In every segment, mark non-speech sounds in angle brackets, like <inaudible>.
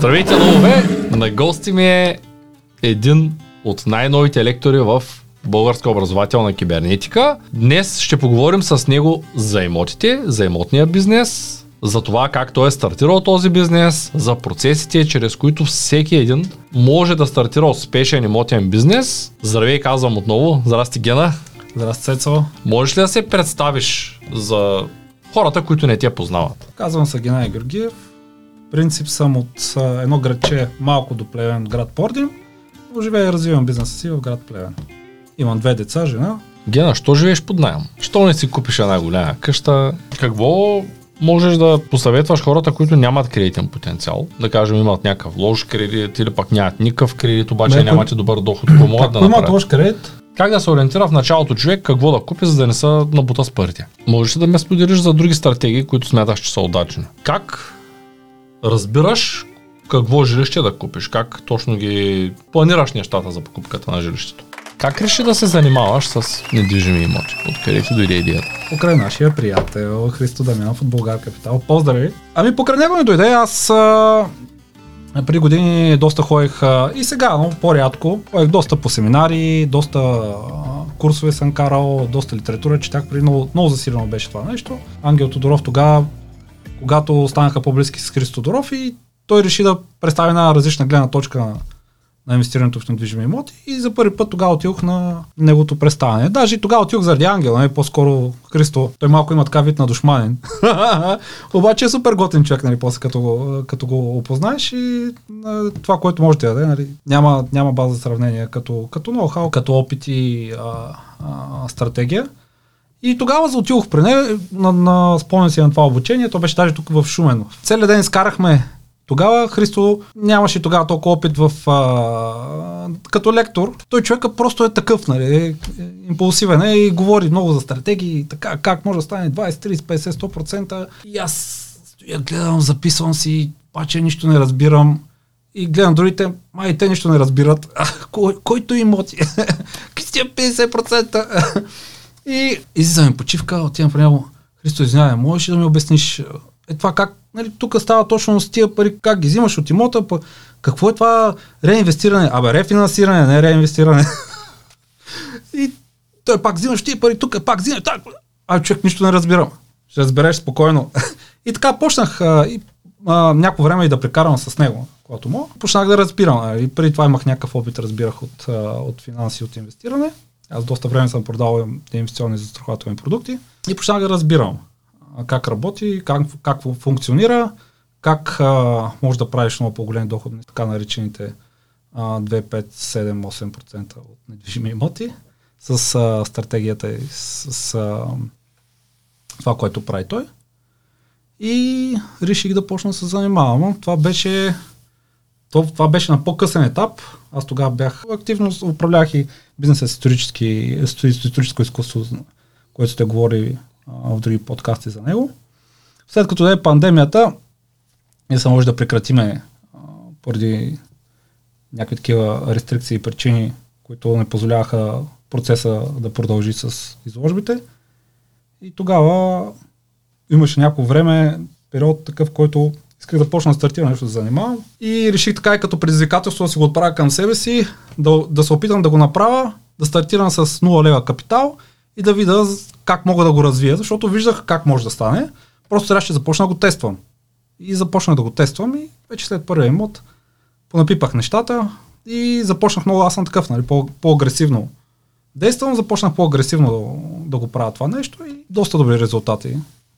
Здравейте, лове! На гости ми е един от най-новите лектори в Българска образователна кибернетика. Днес ще поговорим с него за имотите, за имотния бизнес, за това как той е стартирал този бизнес, за процесите, чрез които всеки един може да стартира успешен имотен бизнес. Здравей, казвам отново. Здрасти, Гена. Здрасти, Цецо. Можеш ли да се представиш за хората, които не те познават? Казвам се Геннадий Георгиев. Принцип съм от а, едно градче малко до Плевен, град Пордим. Но живея и развивам бизнеса си в град Плевен. Имам две деца, жена. Гена, що живееш под найем? Що не си купиш една голяма къща? Какво можеш да посъветваш хората, които нямат кредитен потенциал? Да кажем, имат някакъв лош кредит или пък нямат никакъв кредит, обаче Не, нямат и добър доход, какво могат да Ако имат направят? лош кредит, Как да се ориентира в началото човек, какво да купи, за да не са набута с парите? Можеш ли да ме споделиш за други стратегии, които смяташ, че са удачни? Как разбираш какво жилище да купиш? Как точно ги планираш нещата за покупката на жилището? Как реши да се занимаваш с недвижими имоти? Откъде ти дойде идеята? покрай нашия приятел Христо Дамянов от Българ Капитал. Поздрави! Ами покрай него ми дойде, аз а, преди години доста ходех а, и сега, но по-рядко. Ходех доста по семинари, доста а, курсове съм карал, доста литература четях, преди много, много засилено беше това нещо. Ангел Тодоров тогава, когато станаха по-близки с Христо Тодоров и той реши да представи една различна гледна точка на, на инвестирането в недвижими имоти и за първи път тогава отидох на неговото представяне. Даже и тогава отидох заради Ангел, не по-скоро Христо. Той малко има така вид на душманин. <laughs> Обаче е супер готин човек, нали, после като го, като го опознаеш и това, което може да даде, нали, няма, няма база за сравнение като, като ноу-хау, като опит и а, а, стратегия. И тогава заотидох при нея, на, на спомням си на това обучение, то беше даже тук в Шумен. Целият ден изкарахме тогава Христо нямаше тогава толкова опит в, а, като лектор. Той човека просто е такъв, нали, е, е, импулсивен е и говори много за стратегии, така, как може да стане 20, 30, 50, 100%. И аз стоя, гледам, записвам си, паче нищо не разбирам. И гледам другите, май те нищо не разбират. А, <laughs> кой, който? Какви си 50%? И излизаме почивка, отивам при него. Христо, извинявай, можеш ли да ми обясниш е това как, нали, тук става точно с тия пари, как ги взимаш от имота, па, какво е това реинвестиране? Абе, рефинансиране, не реинвестиране. <laughs> и той пак взимаш тия пари, тук пак взимаш, так. А, човек нищо не разбирам. Ще разбереш спокойно. <laughs> и така почнах а, и, а, някакво време и да прекарам с него, когато мога. Почнах да разбирам. И преди това имах някакъв опит, разбирах от, от финанси, от инвестиране. Аз доста време съм продавал инвестиционни застрахователни продукти и почнах да разбирам как работи, как, как функционира, как а, може да правиш много по-големи доходи, така наречените а, 2, 5, 7, 8% от недвижими имоти с а, стратегията и с, с а, това, което прави той. И реших да почна да се занимавам. Това беше, това беше на по-късен етап. Аз тогава бях активно, управлявах и бизнеса с исторически, с историческо изкуство, което сте говорили в други подкасти за него. След като е пандемията, ние се може да прекратиме а, поради някакви такива рестрикции и причини, които не позволяваха процеса да продължи с изложбите. И тогава имаше някакво време, период такъв, който исках да почна да стартирам нещо да занимавам. И реших така и като предизвикателство да си го отправя към себе си, да, да се опитам да го направя, да стартирам с 0 лева капитал и да видя как мога да го развия, защото виждах как може да стане. Просто сега ще започна да го тествам. И започнах да го тествам и вече след първия имот понапипах нещата и започнах много, аз съм такъв, нали, по- по-агресивно действам, започнах по-агресивно да, да го правя това нещо и доста добри резултати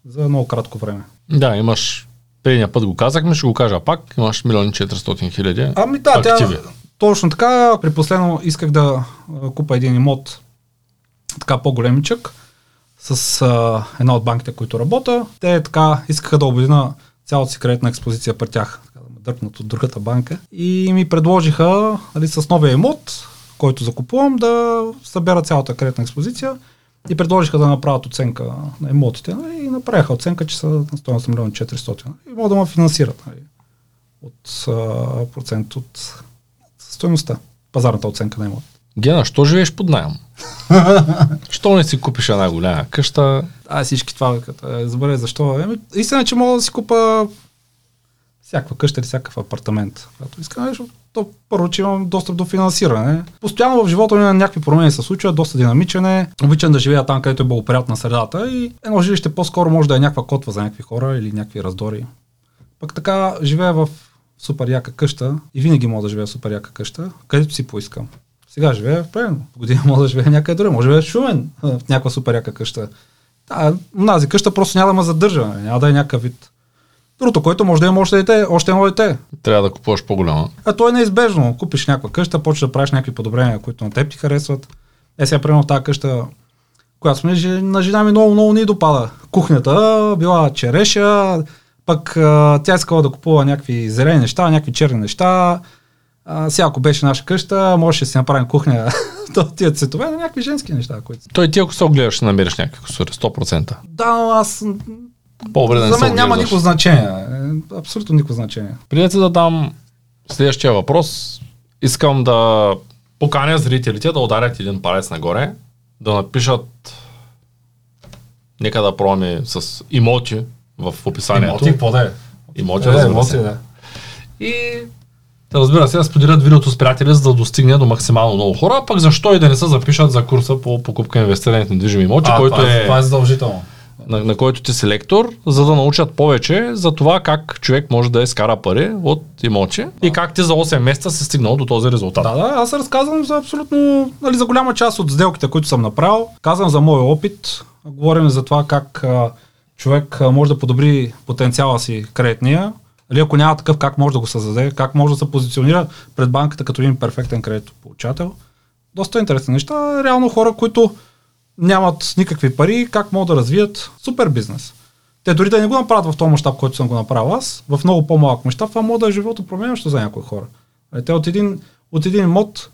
за много кратко време. Да, имаш предния път го казахме, ще го кажа пак, имаш милиони 400 хиляди Ами да, тя, точно така, при последно исках да купа един имот така по-големичък с а, една от банките, които работя. Те така искаха да обедина цялата си кредитна експозиция при тях, така да ме дърпнат от другата банка. И ми предложиха нали, с новия имот, който закупувам, да събера цялата кредитна експозиция и предложиха да направят оценка на имотите нали, и направиха оценка, че са на стоеност 1 милион 400 нали, и могат да ме финансират нали, от а, процент от стоеността, пазарната оценка на имот. Гена, що живееш под найем? <laughs> що не си купиш една голяма къща? А всички това, е, забравя защо. Еми, истина, че мога да си купа всякаква къща или всякакъв апартамент. Когато искам нещо, то първо, че имам достъп до финансиране. Постоянно в живота ми на някакви промени се случват, доста динамичен е. Обичам да живея там, където е благоприятна средата и едно жилище по-скоро може да е някаква котва за някакви хора или някакви раздори. Пък така живея в супер яка къща и винаги мога да живея в супер яка къща, където си поискам. Сега живея в Плевен, година <laughs> мога да живея някъде друга, може да живея в Шумен, <laughs> в някаква супер яка къща. Да, тази къща просто няма да ме задържа, няма да е някакъв вид. Другото, което може да има още дете, още едно дете. Трябва да купуваш по-голяма. А то е неизбежно. Купиш някаква къща, почваш да правиш някакви подобрения, които на теб ти харесват. Е, сега, примерно, тази къща, която сме, на жена ми много, много ни допада. Кухнята била череша, пък а, тя искала да купува някакви зелени неща, някакви черни неща. А, сега, ако беше наша къща, можеше да си направим кухня <laughs> то тия цветове на някакви женски неща. Които... Той ти ако се огледаш, ще намериш някакви косури, 100%. Да, но аз По-добре да не за мен няма никакво значение. Е, Абсолютно никакво значение. Преди да дам следващия въпрос, искам да поканя зрителите да ударят един палец нагоре, да напишат нека да пробваме с имоти в описанието. какво да е? Имоти, Е, разбира се. да. И разбира се, да споделят видеото с приятели, за да достигне до максимално много хора, пък защо и да не се запишат за курса по покупка и инвестиране в недвижими имоти, А, който това, е, това е задължително. На, на който ти си лектор, за да научат повече за това как човек може да изкара пари от имоти и как ти за 8 месеца си стигнал до този резултат. Да, да, аз разказвам за абсолютно, нали, за голяма част от сделките, които съм направил. Казвам за моя опит. Говорим за това как а, човек а, може да подобри потенциала си кредитния. Или ако няма такъв, как може да го създаде, как може да се позиционира пред банката като един перфектен кредитополучател. Доста интересни неща. Реално хора, които нямат никакви пари, как могат да развият супер бизнес. Те дори да не го направят в този мащаб, който съм го направил аз, в много по-малък мащаб, това може да е живото променящо за някои хора. Е, Те от един, от един мод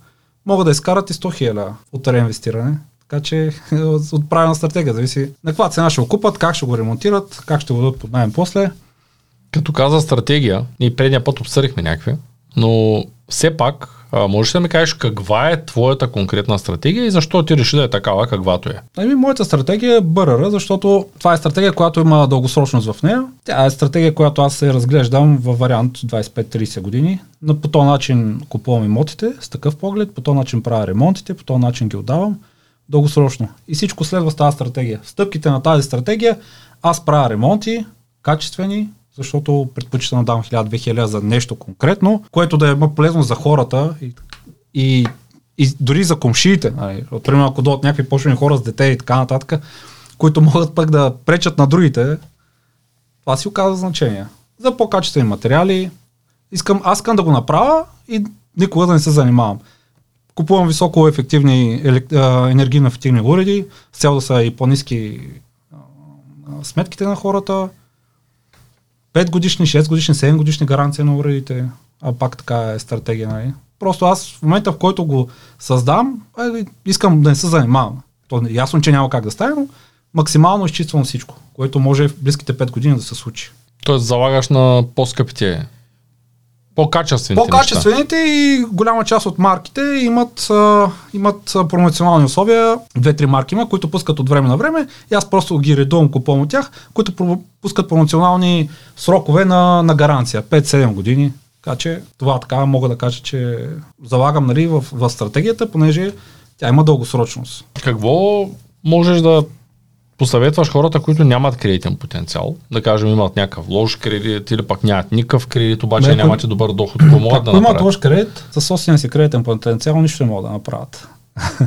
могат да изкарат и 100 хиляди от реинвестиране. Така че <laughs> от правилна стратегия зависи на каква цена ще го купат, как ще го ремонтират, как ще го дадат под найем после. Като каза стратегия, ние предния път обсъдихме някакви, но все пак, а, можеш да ми кажеш каква е твоята конкретна стратегия и защо ти реши да е такава, каквато е? Ами, моята стратегия е БРР, защото това е стратегия, която има дългосрочност в нея. Тя е стратегия, която аз се разглеждам във вариант 25-30 години. Но по този начин купувам имотите с такъв поглед, по този начин правя ремонтите, по този начин ги отдавам дългосрочно. И всичко следва с тази стратегия. Стъпките на тази стратегия аз правя ремонти, качествени, защото предпочитам да дам 1000-2000 за нещо конкретно, което да е полезно за хората и, и, и дори за комшиите. Нали. Примерно, ако дойдат някакви почвени хора с дете и така нататък, които могат пък да пречат на другите, това си оказва значение. За по-качествени материали, искам, аз искам да го направя и никога да не се занимавам. Купувам високо ефективни енергийно ефективни уреди, с цел да са и по-низки сметките на хората. 5 годишни, 6 годишни, 7 годишни гаранция на уредите, а пак така е стратегия. Нали? Просто аз в момента, в който го създам, е, искам да не се занимавам. То ясно, че няма как да стане, но максимално изчиствам всичко, което може в близките 5 години да се случи. Тоест залагаш на по-скъпите, по-качествените неща. По-качествените и голяма част от марките имат, а, имат промоционални условия. Две-три марки има, които пускат от време на време и аз просто ги редувам, купувам от тях, които пускат промоционални срокове на, на гаранция. 5-7 години. Така че това така мога да кажа, че залагам нали, в, в стратегията, понеже тя има дългосрочност. Какво можеш да посъветваш хората, които нямат кредитен потенциал, да кажем имат някакъв лош кредит или пък нямат никакъв кредит, обаче ако- нямате добър доход, какво могат да Ако имат направят? лош кредит, със собствения си кредитен потенциал нищо не могат да направят. <laughs>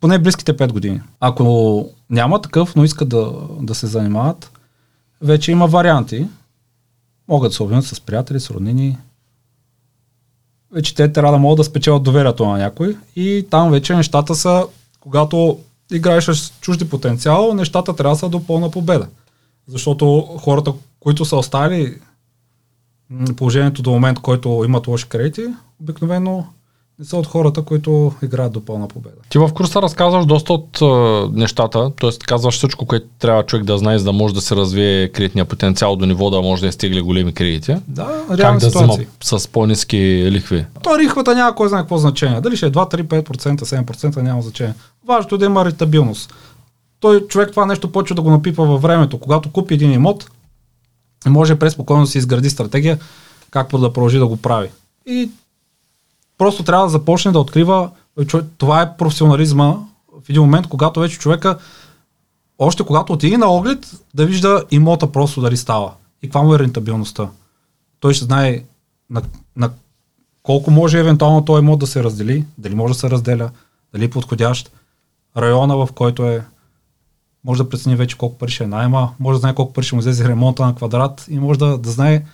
Поне близките 5 години. Ако няма такъв, но искат да, да се занимават, вече има варианти. Могат да се обвинят с приятели, с роднини. Вече те трябва да могат да спечелят доверието на някой. И там вече нещата са, когато играеш с чужди потенциал, нещата трябва да са до пълна победа. Защото хората, които са оставили положението до момент, който имат лоши кредити, обикновено не са от хората, които играят до пълна победа. Ти в курса разказваш доста от е, нещата, т.е. казваш всичко, което трябва човек да знае, за да може да се развие кредитния потенциал до ниво да може да изтегли големи кредити. Да, Как реални да взима ситуации. с по-низки лихви. То лихвата няма кой знае какво значение. Дали ще е 2, 3, 5%, 7% няма значение. Важното е да има ретабилност. Той човек това нещо почва да го напипа във времето. Когато купи един имот, може преспокойно да си изгради стратегия как да продължи да го прави. И просто трябва да започне да открива, това е професионализма в един момент, когато вече човека, още когато отиде на оглед, да вижда имота просто дали става и каква му е рентабилността. Той ще знае на, на колко може евентуално този имот да се раздели, дали може да се разделя, дали е подходящ, района в който е, може да прецени вече колко пари ще е найма, може да знае колко пари ще му излезе ремонта на квадрат и може да, да знае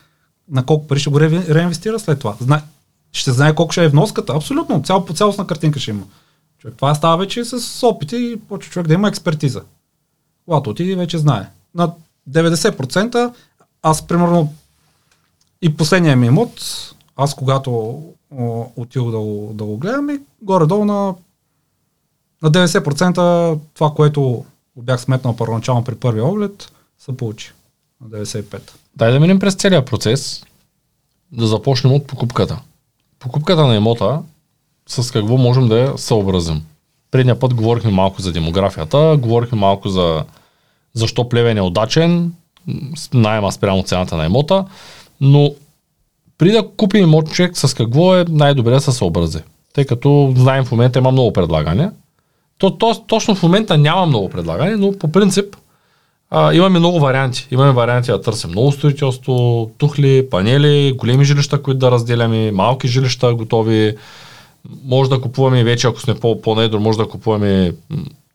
на колко пари ще го ре, реинвестира след това. Знае, ще знае колко ще е вноската, абсолютно, цял, по цялостна картинка ще има. Човек, това става вече с опити и почва човек да има експертиза. Когато отиде, вече знае. На 90% аз примерно и последния ми имот, аз когато отидох да го, да го гледам и горе-долу на, на 90% това, което бях сметнал първоначално при първи оглед, се получи на 95%. Дай да минем през целият процес, да започнем от покупката. Покупката на имота, с какво можем да я съобразим? Предния път говорихме малко за демографията, говорихме малко за защо плевен е удачен, найема спрямо цената на имота, но при да купи имот човек с какво е най-добре да се съобрази. Тъй като знаем в момента има много предлагане. То, то, точно в момента няма много предлагане, но по принцип а, имаме много варианти. Имаме варианти да търсим много строителство, тухли, панели, големи жилища, които да разделяме, малки жилища готови. Може да купуваме вече, ако сме по- по-недро, може да купуваме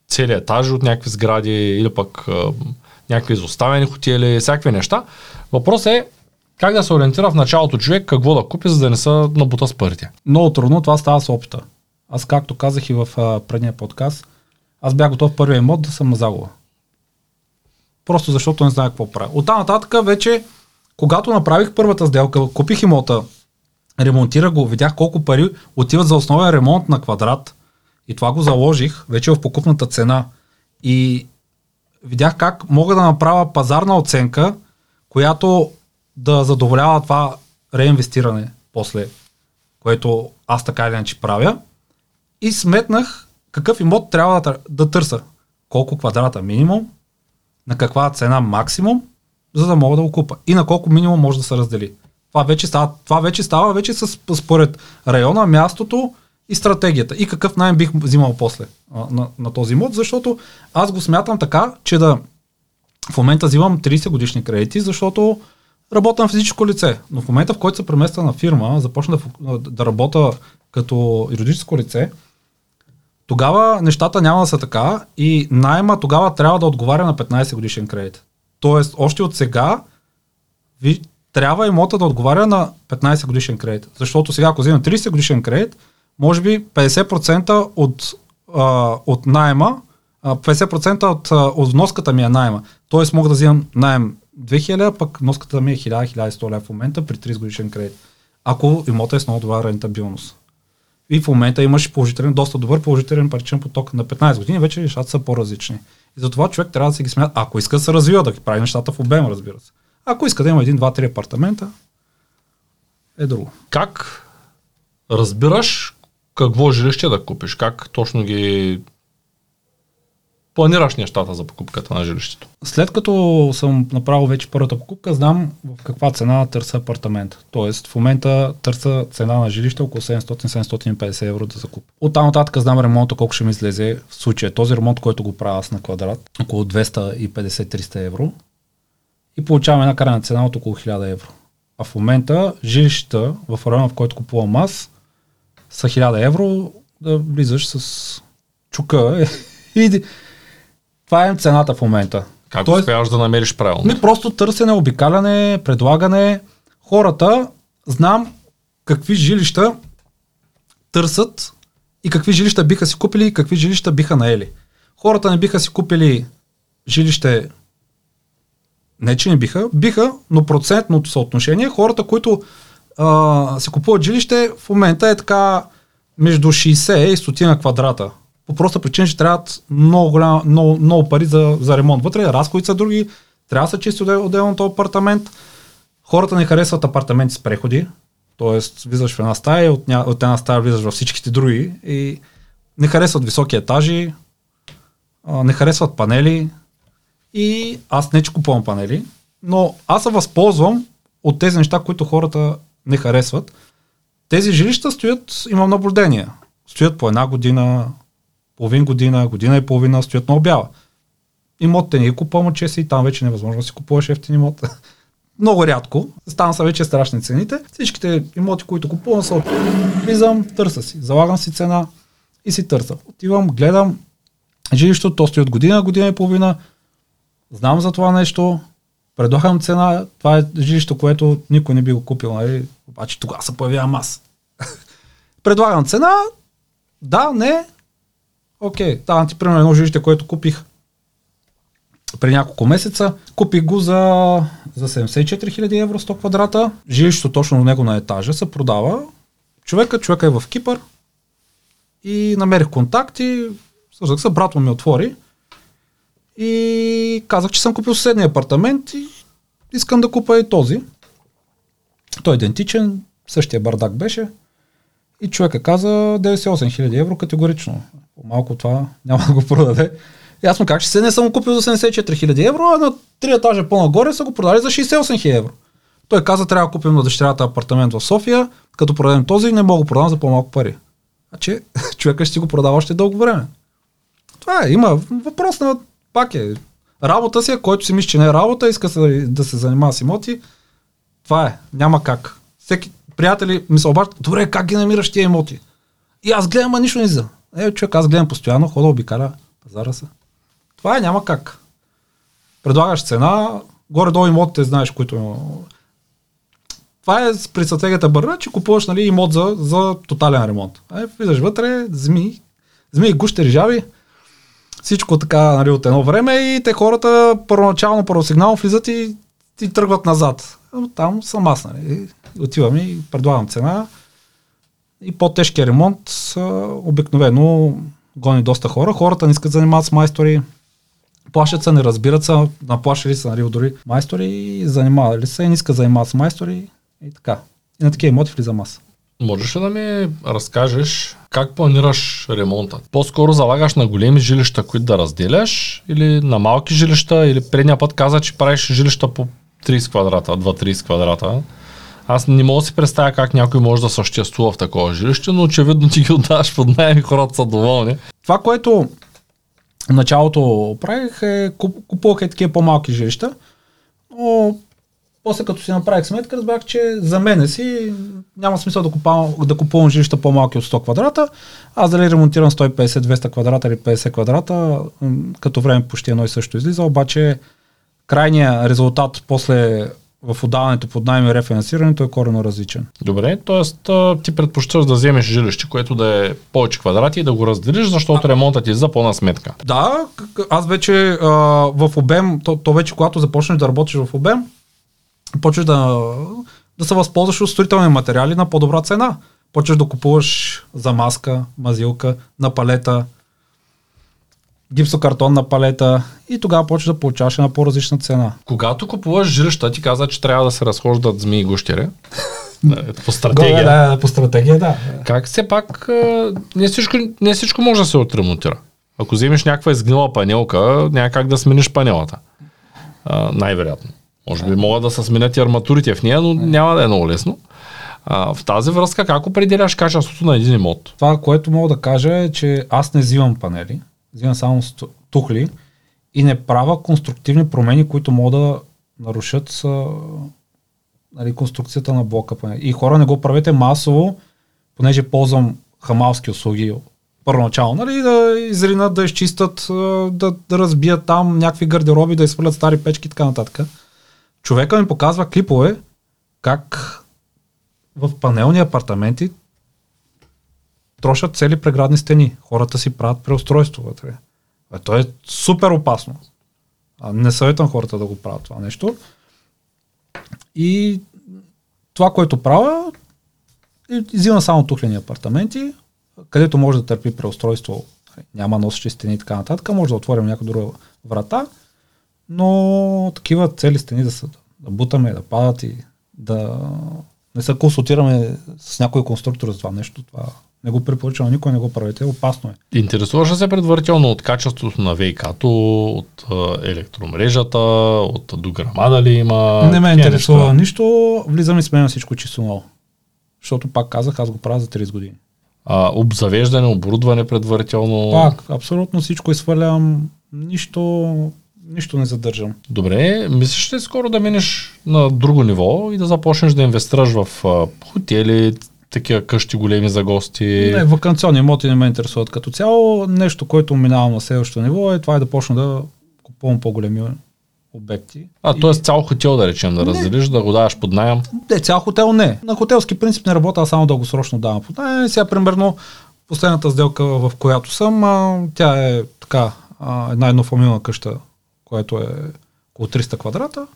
цели етажи от някакви сгради или пък а, някакви изоставени хотели, всякакви неща. Въпросът е как да се ориентира в началото човек, какво да купи, за да не са набута с парите. Много трудно, това става с опита. Аз, както казах и в а, предния подкаст, аз бях готов първия мод да съм на загуба. Просто защото не знае какво правя. От нататък вече, когато направих първата сделка, купих имота, ремонтирах го, видях колко пари отиват за основен ремонт на квадрат и това го заложих вече в покупната цена. И видях как мога да направя пазарна оценка, която да задоволява това реинвестиране после, което аз така или иначе правя. И сметнах какъв имот трябва да, да търся. Колко квадрата минимум, на каква цена максимум, за да мога да го купа. И на колко минимум може да се раздели. Това вече става, това вече става вече с, според района, мястото и стратегията. И какъв найем бих взимал после а, на, на този имот, защото аз го смятам така, че да в момента взимам 30 годишни кредити, защото работя на физическо лице. Но в момента, в който се премества на фирма, започна да, да работя като юридическо лице, тогава нещата няма да са така и найма тогава трябва да отговаря на 15 годишен кредит. Тоест, още от сега ви трябва имота да отговаря на 15 годишен кредит. Защото сега, ако вземем 30 годишен кредит, може би 50% от, а, от найема, 50% от, от вноската ми е найема. Тоест мога да вземам найем 2000, пък носката ми е 1000-1100 лева в момента при 30 годишен кредит. Ако имота е с много добра рентабилност. И в момента имаш положителен, доста добър положителен паричен поток на 15 години, вече нещата са по-различни. И затова човек трябва да се ги смята, ако иска да се развива, да прави нещата в обем, разбира се. Ако иска да има един, два, три апартамента, е друго. Как разбираш какво жилище да купиш? Как точно ги планираш нещата за покупката на жилището? След като съм направил вече първата покупка, знам в каква цена търся апартамент. Тоест в момента търся цена на жилище около 700-750 евро да закупя. От там нататък знам ремонта колко ще ми излезе в случая. Този ремонт, който го правя аз на квадрат, около 250-300 евро. И получавам една крайна цена от около 1000 евро. А в момента жилищата в района, в който купувам аз, са 1000 евро да влизаш с чука <laughs> и това е цената в момента. Как Тоест, успяваш да намериш правилно? Не просто търсене, обикаляне, предлагане. Хората, знам какви жилища търсят и какви жилища биха си купили и какви жилища биха наели. Хората не биха си купили жилище не, че не биха, биха, но процентното съотношение, хората, които а, си купуват жилище, в момента е така между 60 и 100 квадрата по проста причина, че трябват много, голям, много, много пари за, за ремонт. Вътре разходите са други, трябва да се чисти отделно този апартамент. Хората не харесват апартаменти с преходи, т.е. влизаш в една стая, от, ня... от една стая влизаш във всичките други и не харесват високи етажи, не харесват панели и аз не че купувам панели, но аз се възползвам от тези неща, които хората не харесват. Тези жилища стоят, имам наблюдение, стоят по една година, половин година, година и половина, стоят на обява. Имотите не ги купувам че си и там вече невъзможно да си купуваш ефтин имот. <laughs> Много рядко. Стана са вече страшни цените. Всичките имоти, които купувам са от... Влизам, търса си, залагам си цена и си търса. Отивам, гледам жилището, то стои от година, година и половина. Знам за това нещо, предлагам цена, това е жилище, което никой не би го купил, нали? обаче тогава се появявам аз. <laughs> предлагам цена, да, не, окей, давам ти примерно едно жилище, което купих при няколко месеца. Купих го за, за 74 000 евро 100 квадрата. Жилището точно до него на етажа се продава. Човека, човека е в Кипър и намерих контакти, свързах се, брат му ми отвори и казах, че съм купил съседния апартамент и искам да купа и този. Той е идентичен, същия бардак беше. И човека каза 98 000 евро категорично. По-малко това няма да го продаде. Му как ще се не съм купил за 74 000 евро, а на 3 етажа по-нагоре са го продали за 68 000 евро. Той каза, трябва да купим на дъщерята апартамент в София, като продадем този, не мога да продам за по-малко пари. Значи, <laughs> човека ще го продава още дълго време. Това е, има въпрос на, пак е, работа си, който си мисли, че не е работа, иска се, да се занимава с имоти. Това е, няма как. Всеки, приятели ми се обаждат, добре, как ги намираш тия имоти? И аз гледам, а нищо не за. Е, човек, аз гледам постоянно, хода обикаля пазара са. Това е, няма как. Предлагаш цена, горе-долу имотите, знаеш, които... Това е при стратегията Бърна, че купуваш нали, имот за, за тотален ремонт. Е, влизаш вътре, зми, зми, гущери, жаби, всичко така нали, от едно време и те хората първоначално, първосигнално влизат и, и тръгват назад. Там съм аз, нали. Отивам и предлагам цена. И по-тежкия ремонт обикновено гони доста хора. Хората не искат да занимават с майстори, плашат се, не разбират се, наплашили са, нали, дори майстори занимавали се и не искат да занимават с майстори и така. И на такива имоти влизам аз. Можеш ли да ми разкажеш как планираш ремонта? По-скоро залагаш на големи жилища, които да разделяш или на малки жилища или предния път каза, че правиш жилища по 30 квадрата, 2-30 квадрата. Аз не мога да си представя как някой може да съществува в такова жилище, но очевидно ти ги отдаваш под найем и хората са доволни. Това, което началото правих е купувах и такива по-малки жилища, но после като си направих сметка, разбрах, че за мене си няма смисъл да купувам, да купувам жилища по-малки от 100 квадрата. Аз дали ремонтирам 150-200 квадрата или 50 квадрата, като време почти едно и също излиза, обаче крайният резултат после в отдаването под найем и рефинансирането е корено различен. Добре, т.е. ти предпочиташ да вземеш жилище, което да е повече квадрати и да го разделиш, защото а, ремонтът ти е за пълна сметка. Да, аз вече а, в обем, то, то вече когато започнеш да работиш в обем, почваш да, да се възползваш от строителни материали на по-добра цена. Почваш да купуваш замазка, мазилка, на палета, гипсокартонна палета и тогава почва да получаваш една по-различна цена. Когато купуваш жилища, ти каза, че трябва да се разхождат змии и гущери. По стратегия. Да, по стратегия, да. Как все пак не всичко, не всичко може да се отремонтира. Ако вземеш някаква изгнила панелка, няма как да смениш панелата. най-вероятно. Може би могат да се сменят и арматурите в нея, но няма да е много лесно. А, в тази връзка как определяш качеството на един имот? Това, което мога да кажа е, че аз не взимам панели взимам само тухли и не правя конструктивни промени, които могат да нарушат нали, конструкцията на блока. И хора не го правете масово, понеже ползвам хамалски услуги първоначално, нали, да изринат, да изчистят, да, да разбият там някакви гардероби, да изхвърлят стари печки и така нататък. Човека ми показва клипове как в панелни апартаменти трошат цели преградни стени. Хората си правят преустройство вътре. А то е супер опасно. А не съветвам хората да го правят това нещо. И това, което правя, взимам само тухлени апартаменти, където може да търпи преустройство, няма носещи стени и така нататък, може да отворим някаква друга врата, но такива цели стени да, са, да бутаме, да падат и да не се консултираме с някой конструктор за това нещо. Това не го препоръчвам никой, не го правите, опасно е. Интересуваш ли се предварително от качеството на ВИК-то, от електромрежата, от дограма ли има? не ме интересува неща? нищо, влизам и сменям всичко чисто ново. Защото пак казах, аз го правя за 30 години. А, обзавеждане, оборудване предварително. Пак, абсолютно всичко изхвърлям, нищо, нищо не задържам. Добре, мислиш ли скоро да минеш на друго ниво и да започнеш да инвестираш в а, хотели, такива къщи големи за гости? Не, вакансионни имоти не ме интересуват като цяло. Нещо, което минавам на следващото ниво е това е да почна да купувам по-големи обекти. А, И- т.е. цял хотел да речем, да Не. разделиш, да го даваш под найем. Не, цял хотел не. На хотелски принцип не работя, а само дългосрочно давам под найем. Сега, примерно, последната сделка, в която съм, а, тя е така, а, една еднофамилна къща, която е около 300 квадрата.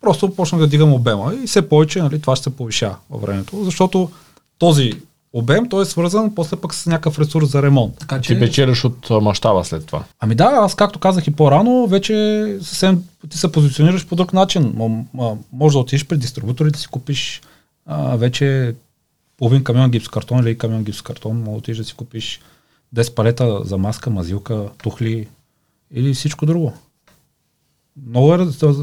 Просто почнах да дигам обема и все повече нали, това ще се повишава във времето, защото този обем, той е свързан после пък с някакъв ресурс за ремонт. Така Ти печелиш от мащаба след това. Ами да, аз както казах и по-рано, вече съвсем ти се позиционираш по друг начин. М- м- може да отидеш при дистрибуторите да си купиш а, вече половин камион гипсокартон или камион гипсокартон, може да отидеш да си купиш 10 палета за маска, мазилка, тухли или всичко друго. Много е,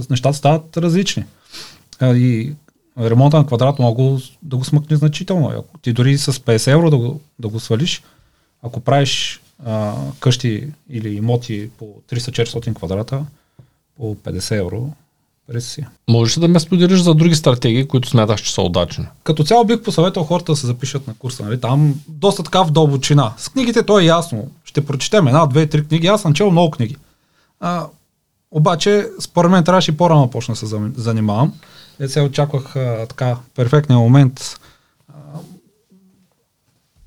нещата стават различни. И ремонта на квадрат мога да го смъкне значително. Ако ти дори с 50 евро да го, да го свалиш, ако правиш а, къщи или имоти по 300-400 квадрата, по 50 евро, през си. Можеш ли да ме споделиш за други стратегии, които смяташ, че са удачни? Като цяло бих посъветвал хората да се запишат на курса. Нали? Там доста така в дълбочина. С книгите то е ясно. Ще прочетем една, две, три книги. Аз съм чел много книги. А, обаче, според мен трябваше и по-рано почна да се занимавам. Е, се очаквах а, така перфектния момент а,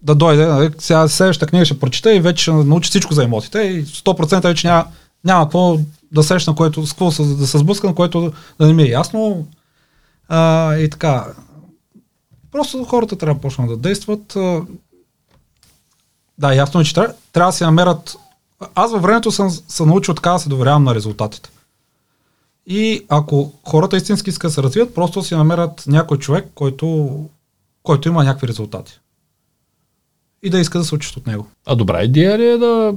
да дойде. Нали? Сега следващата книга ще прочета и вече научи всичко за имотите и 100% вече няма, няма какво да срещна, което, с какво да се сблъскам, което да не ми е ясно. А, и така. Просто хората трябва да почнат да действат. Да, ясно е, че трябва, трябва да се намерят. Аз във времето съм се научил така да се доверявам на резултатите. И ако хората истински искат да се развият, просто си намерят някой човек, който, който има някакви резултати. И да иска да се учат от него. А добра идея ли е да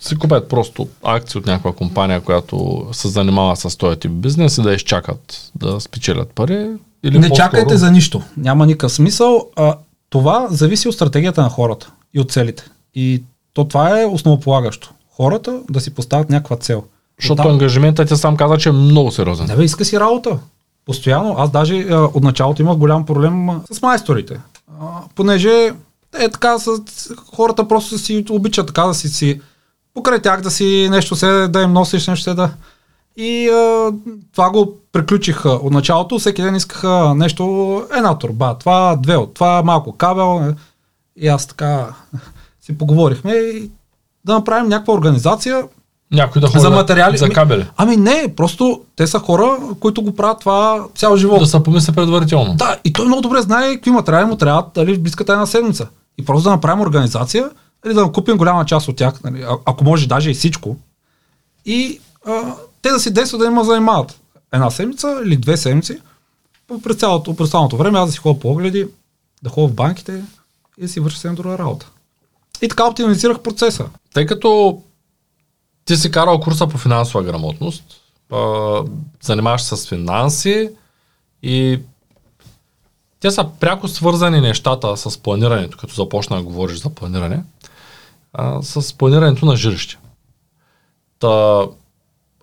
си купят просто акции от някаква компания, която се занимава с този тип бизнес и да изчакат да спечелят пари? Или не чакайте за нищо. Няма никакъв смисъл. А, това зависи от стратегията на хората и от целите. И то това е основополагащо. Хората да си поставят някаква цел. Защото Оттам- ангажиментът ти сам каза, че е много сериозен. Не бе, иска си работа. Постоянно. Аз даже а, от началото имах голям проблем с майсторите. А, понеже е така, с, хората просто си обичат така да си, си покрай тях да си нещо се да им носиш, нещо се да... И а, това го приключих а, от началото. Всеки ден искаха нещо, една турба, това, две от това, малко кабел. е. И аз така си поговорихме и да направим някаква организация, Някой да ходи за материали. за кабели. Ами не, просто те са хора, които го правят това цял живот. Да се помисли предварително. Да, и той много добре знае какви материали му трябват дали, в близката една седмица. И просто да направим организация, или да купим голяма част от тях, нали, а- ако може даже и всичко. И а, те да си действат да има занимават една седмица или две седмици. През цялото, през цялото време аз да си ходя по огледи, да ходя в банките и да си върша съвсем друга работа. И така оптимизирах процеса. Тъй като ти си карал курса по финансова грамотност, а, занимаваш се с финанси и те са пряко свързани нещата с планирането, като започна да говориш за планиране, а, с планирането на жилище. Та,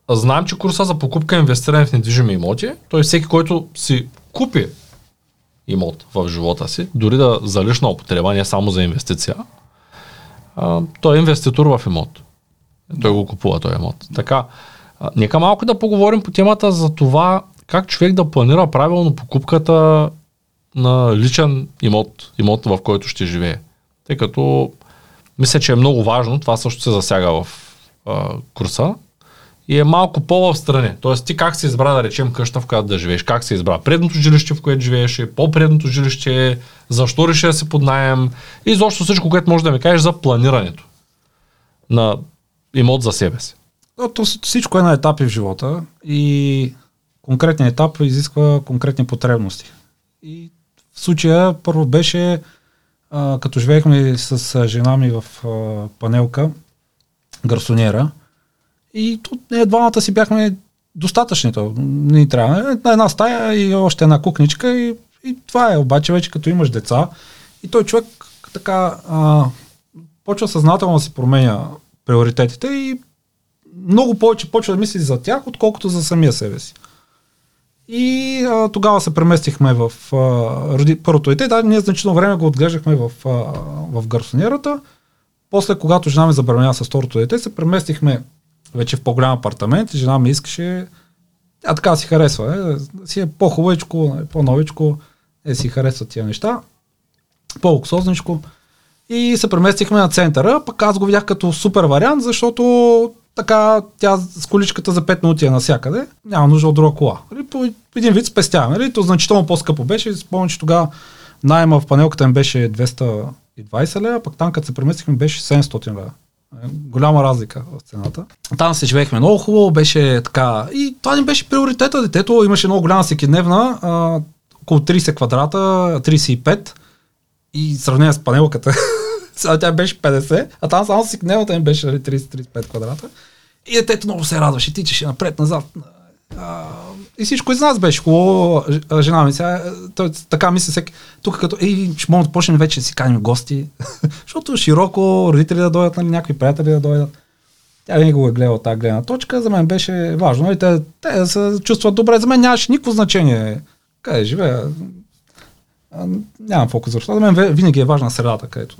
знам, че курса за покупка и инвестиране в недвижими имоти, той всеки, който си купи имот в живота си, дори да за лична употреба, не само за инвестиция, той е инвеститор в имот. Той го купува този имот. Така, а, нека малко да поговорим по темата за това как човек да планира правилно покупката на личен имот, имот в който ще живее. Тъй като мисля, че е много важно, това също се засяга в а, курса и е малко по-в страни. Тоест ти как се избра да речем къща, в която да живееш, как се избра предното жилище, в което живееше, по-предното жилище, защо реши да си под найем и изобщо всичко, което може да ми кажеш за планирането на имот за себе си. Но То всичко е на етапи в живота и конкретният етап изисква конкретни потребности. И в случая първо беше, а, като живеехме с жена ми в а, панелка, гарсонера, и тут ние двамата си бяхме достатъчни. Не ни трябва. На една стая и още една кукничка и, и това е. Обаче вече като имаш деца и той човек така а, почва съзнателно да си променя приоритетите и много повече почва да мисли за тях, отколкото за самия себе си. И а, тогава се преместихме в а, роди, първото дете. Да, ние значително време го отглеждахме в, а, в гарсонерата. После, когато жена ми забременя с второто дете, се преместихме вече в по-голям апартамент и жена ми искаше, тя така си харесва, е, си е по-хубавичко, по-новичко, е си харесва тия неща, по-луксозничко. И се преместихме на центъра, пък аз го видях като супер вариант, защото така тя с количката за 5 минути е навсякъде, няма нужда от друга кола. Нали, по един вид спестяваме. Нали? То значително по-скъпо беше. Спомням, че тогава найема в панелката им беше 220 лева, пък там като се преместихме беше 700 лева. Голяма разлика в цената. Там се живеехме много хубаво, беше така. И това ни беше приоритета. Детето имаше много голяма всекидневна, а, около 30 квадрата, 35 и сравнение с панелката. <laughs> Тя беше 50, а там само си дневната им беше 30-35 нали, квадрата. И детето много се радваше, тичаше напред-назад. и всичко из нас беше хубаво. Жена ми сега, той, така мисля всеки, тук като, ей, ще можем да почнем вече да си каним гости, <laughs> защото широко родители да дойдат, нали, някакви приятели да дойдат. Тя винаги го е гледала тази гледна точка, за мен беше важно и те, те се чувстват добре. За мен нямаше никакво значение къде живея. Нямам фокус, защото за мен винаги е важна средата, където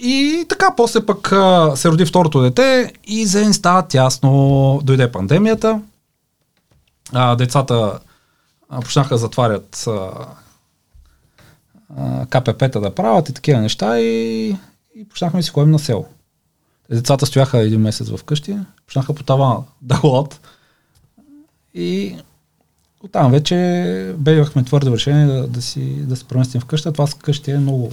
и така, после пък а, се роди второто дете и за един става тясно, дойде пандемията. А, децата а, почнаха да затварят а, а, КПП-та да правят и такива неща и, и почнахме да си ходим на село. Децата стояха един месец в къщи, почнаха по тавана <laughs> да ходят. И оттам вече бегахме твърдо решение да, да, си, да се преместим в къща. Това с къщи е много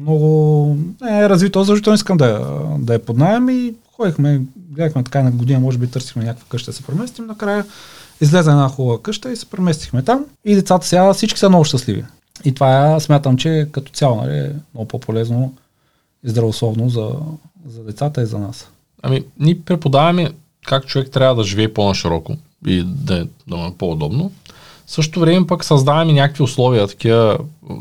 много е развито, защото не искам да, да я поднаем и ходихме, гледахме така на година, може би търсихме някаква къща да се преместим, накрая излезе една хубава къща и се преместихме там и децата сега всички са много щастливи. И това смятам, че като цяло нали, е много по-полезно и здравословно за, за децата и за нас. Ами, ние преподаваме как човек трябва да живее по-нашироко и да да е по-удобно. В същото време пък създаваме някакви условия, такива,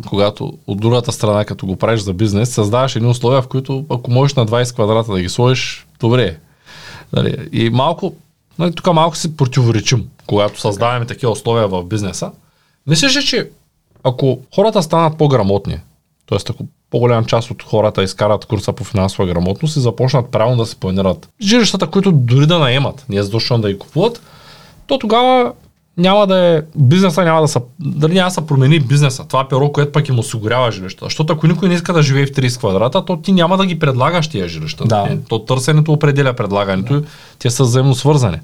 когато от другата страна, като го правиш за бизнес, създаваш едни условия, в които ако можеш на 20 квадрата да ги сложиш, добре. Нали, и малко, нали, тук малко си противоречим, когато създаваме такива условия в бизнеса. Мислиш ли, че ако хората станат по-грамотни, т.е. ако по-голяма част от хората изкарат курса по финансова грамотност и започнат правилно да се планират жилищата, които дори да наемат, не е задължително да ги купуват, то тогава няма да е, бизнеса няма да са, дали няма да се промени бизнеса, това перо, което пък им осигурява жилища. Защото ако никой не иска да живее в 30 квадрата, то ти няма да ги предлагаш тия жилища. Да. Е, то търсенето определя предлагането, да. те са взаимно свързани.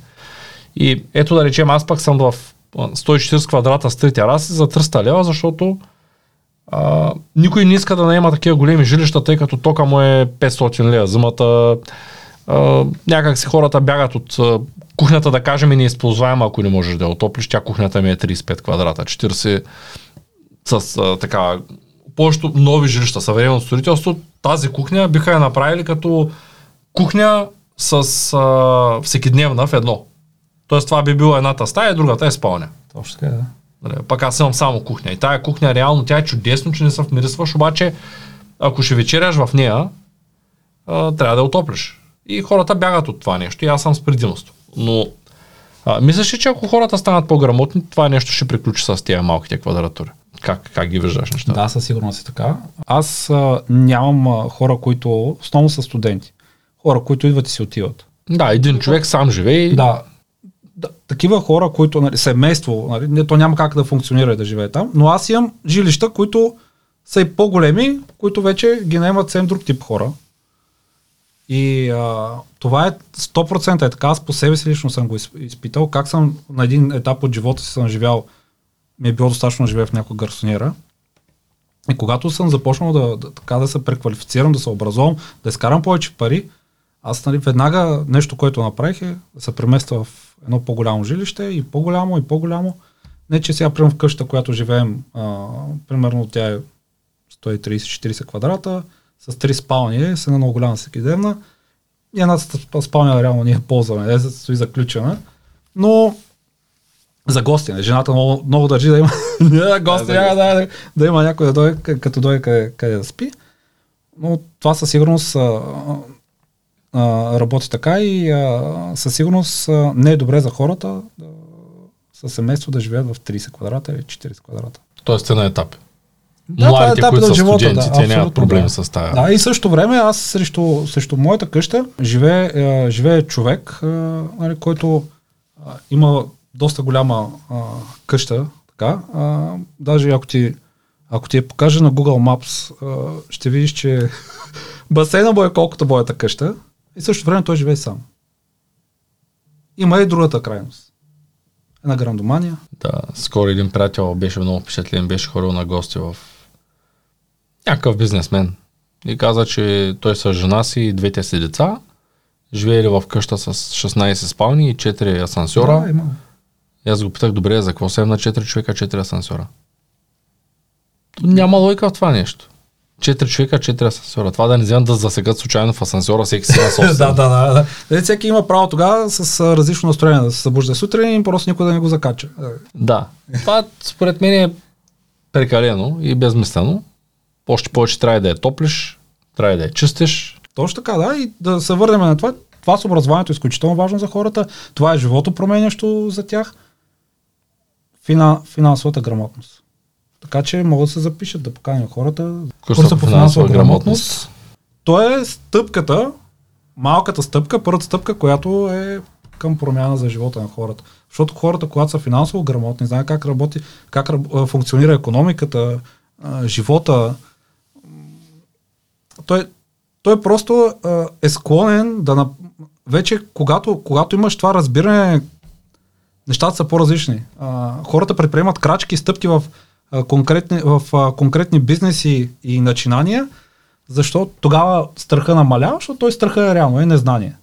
И ето да речем, аз пък съм в 140 квадрата с три тераси за 300 лева, защото а, никой не иска да наема такива големи жилища, тъй като тока му е 500 лева. Зимата а, някак си хората бягат от а, кухнята, да кажем, е неизползваема, ако не можеш да я отоплиш. Тя кухнята ми е 35 квадрата, 40 с а, така повечето нови жилища, съвременно строителство, тази кухня биха я направили като кухня с а, всекидневна в едно. Тоест това би било едната стая, другата е спалня. Точно така, да. Нали, пак аз имам само кухня. И тая кухня реално тя е чудесно, че не се вмирисваш, обаче ако ще вечеряш в нея, а, трябва да отоплиш. И хората бягат от това нещо и аз съм с предимство. Но а, мислиш ли, че ако хората станат по-грамотни, това нещо ще приключи с тези малките квадратури? Как, как ги виждаш нещата? Да, със сигурност е така. Аз а, нямам а, хора, които, основно са студенти, хора, които идват и си отиват. Да, един човек сам живее. Да, да, такива хора, които, нали, семейство, нали, не, то няма как да функционира и да живее там, но аз имам жилища, които са и по-големи, които вече ги наемат съвсем друг тип хора. И а, това е 100% е така. Аз по себе си лично съм го изпитал. Как съм на един етап от живота си съм живял, ми е било достатъчно да живея в някоя гарсонера. И когато съм започнал да, да, така да се преквалифицирам, да се образувам, да изкарам повече пари, аз нали, веднага нещо, което направих е да се премества в едно по-голямо жилище и по-голямо и по-голямо. Не, че сега примерно в къщата, която живеем, а, примерно тя е 130-40 квадрата, с три спални, с една много голяма всекидневна. И една спалня реално ние ползваме, е, стои заключена. Но за гости. Не? Жената много, много държи да има гости, <laughs> да, да, да, да, има някой да дойде, като дойде къде, къде да спи. Но това със сигурност а, а, работи така и а, със сигурност а, не е добре за хората да, със семейство да живеят в 30 квадрата или 40 квадрата. Тоест е на етап. Да, Младите, които са живота, студенти, да, те нямат проблеми да. с тази. Да, и също време аз срещу, срещу моята къща живее, е, живее човек, е, нали, който е, има доста голяма е, къща. Така, е, даже ако ти, ако ти я покажа на Google Maps, е, ще видиш, че <laughs> басейна му е колкото моята къща и също време той живее сам. Има и другата крайност. Една грандомания. Да, скоро един приятел беше много впечатлен, беше ходил на гости в някакъв бизнесмен. И каза, че той с жена си и двете си деца живеели в къща с 16 спални и 4 асансьора. Да, има. И аз го питах, добре, за какво 7 на 4 човека, 4 асансьора? Няма логика в това нещо. 4 човека, 4 асансьора. Това да не вземат да засегат случайно в асансьора, всеки си на <laughs> собствен. да, да, да. да. Всеки има право тогава с различно настроение да се събужда сутрин и просто никой да не го закача. Да. Това според мен е прекалено и безмислено. Още повече трябва да я топлиш, трябва да я чистиш. Точно така, да. И да се върнем на това. Това с образованието е изключително важно за хората. Това е живото променящо за тях. Фина, финансовата грамотност. Така че могат да се запишат, да поканим хората. Курса по финансова грамотност. То е стъпката, малката стъпка, първата стъпка, която е към промяна за живота на хората. Защото хората, когато са финансово грамотни, знаят как работи, как функционира економиката, живота, той, той просто е склонен да... На... Вече, когато, когато имаш това разбиране, нещата са по-различни. Хората предприемат крачки стъпки в, конкретни, в конкретни бизнеси и начинания, защото тогава страха намалява, защото той страха е реално, е незнание.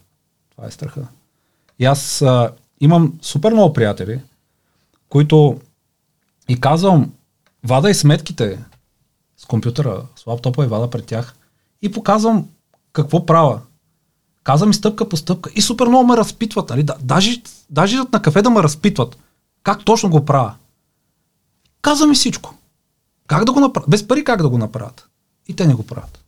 Това е страха. И аз а, имам супер много приятели, които и казвам, вада и сметките с компютъра, с лаптопа и вада пред тях – и показвам какво правя. Казвам и стъпка по стъпка и супер много ме разпитват. Нали? Даже, даже на кафе да ме разпитват как точно го правя. Казвам и всичко. Как да го направят? Без пари как да го направят? И те не го правят.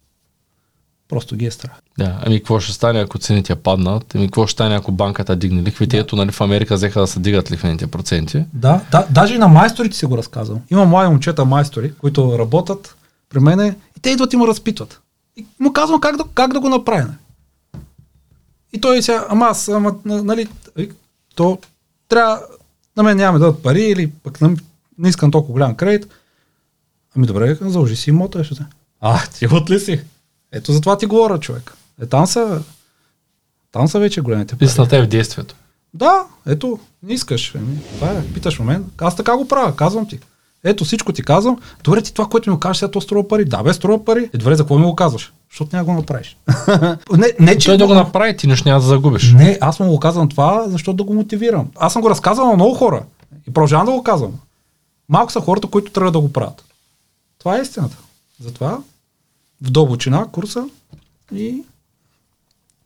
Просто ги е страх. Да, ами какво ще стане, ако цените паднат? Ами какво ще стане, ако банката дигне лихвите? Да. Ето, нали, в Америка взеха да се дигат лихвените проценти. Да, да, даже и на майсторите си го разказвам. Има млади момчета майстори, които работят при мене и те идват и му разпитват. И му казвам как да, как да го направим. И той сега, ама аз, ама, нали, то трябва, на мен няма да дадат пари или пък не, не искам толкова голям кредит. Ами добре, заложи си имота. Ще а, ти от ли си? Ето за това ти говоря, човек. Е, там са, там са вече големите пари. Писната е в действието. Да, ето, не искаш. Еми, това е, питаш мен. Аз така го правя, казвам ти. Ето всичко ти казвам. Добре, ти това, което ми кажеш, сега то струва пари. Да, бе, струва пари. Е, добре, за какво ми го казваш? Защото няма го направиш. <laughs> не, не, че Той да го направи, ти нещо няма да загубиш. Не, аз му го казвам това, защото да го мотивирам. Аз съм го разказал на много хора. И продължавам да го казвам. Малко са хората, които трябва да го правят. Това е истината. Затова в дълбочина курса и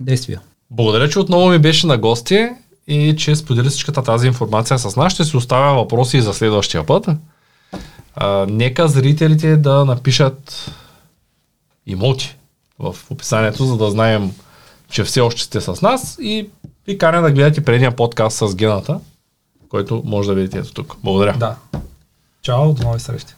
действия. Благодаря, че отново ми беше на гости и че сподели всичката тази информация с нас. Ще си оставя въпроси и за следващия път. А, нека зрителите да напишат имоти в описанието, за да знаем, че все още сте с нас и ви каня да гледате предния подкаст с гената, който може да видите ето тук. Благодаря. Да. Чао, до нови срещи.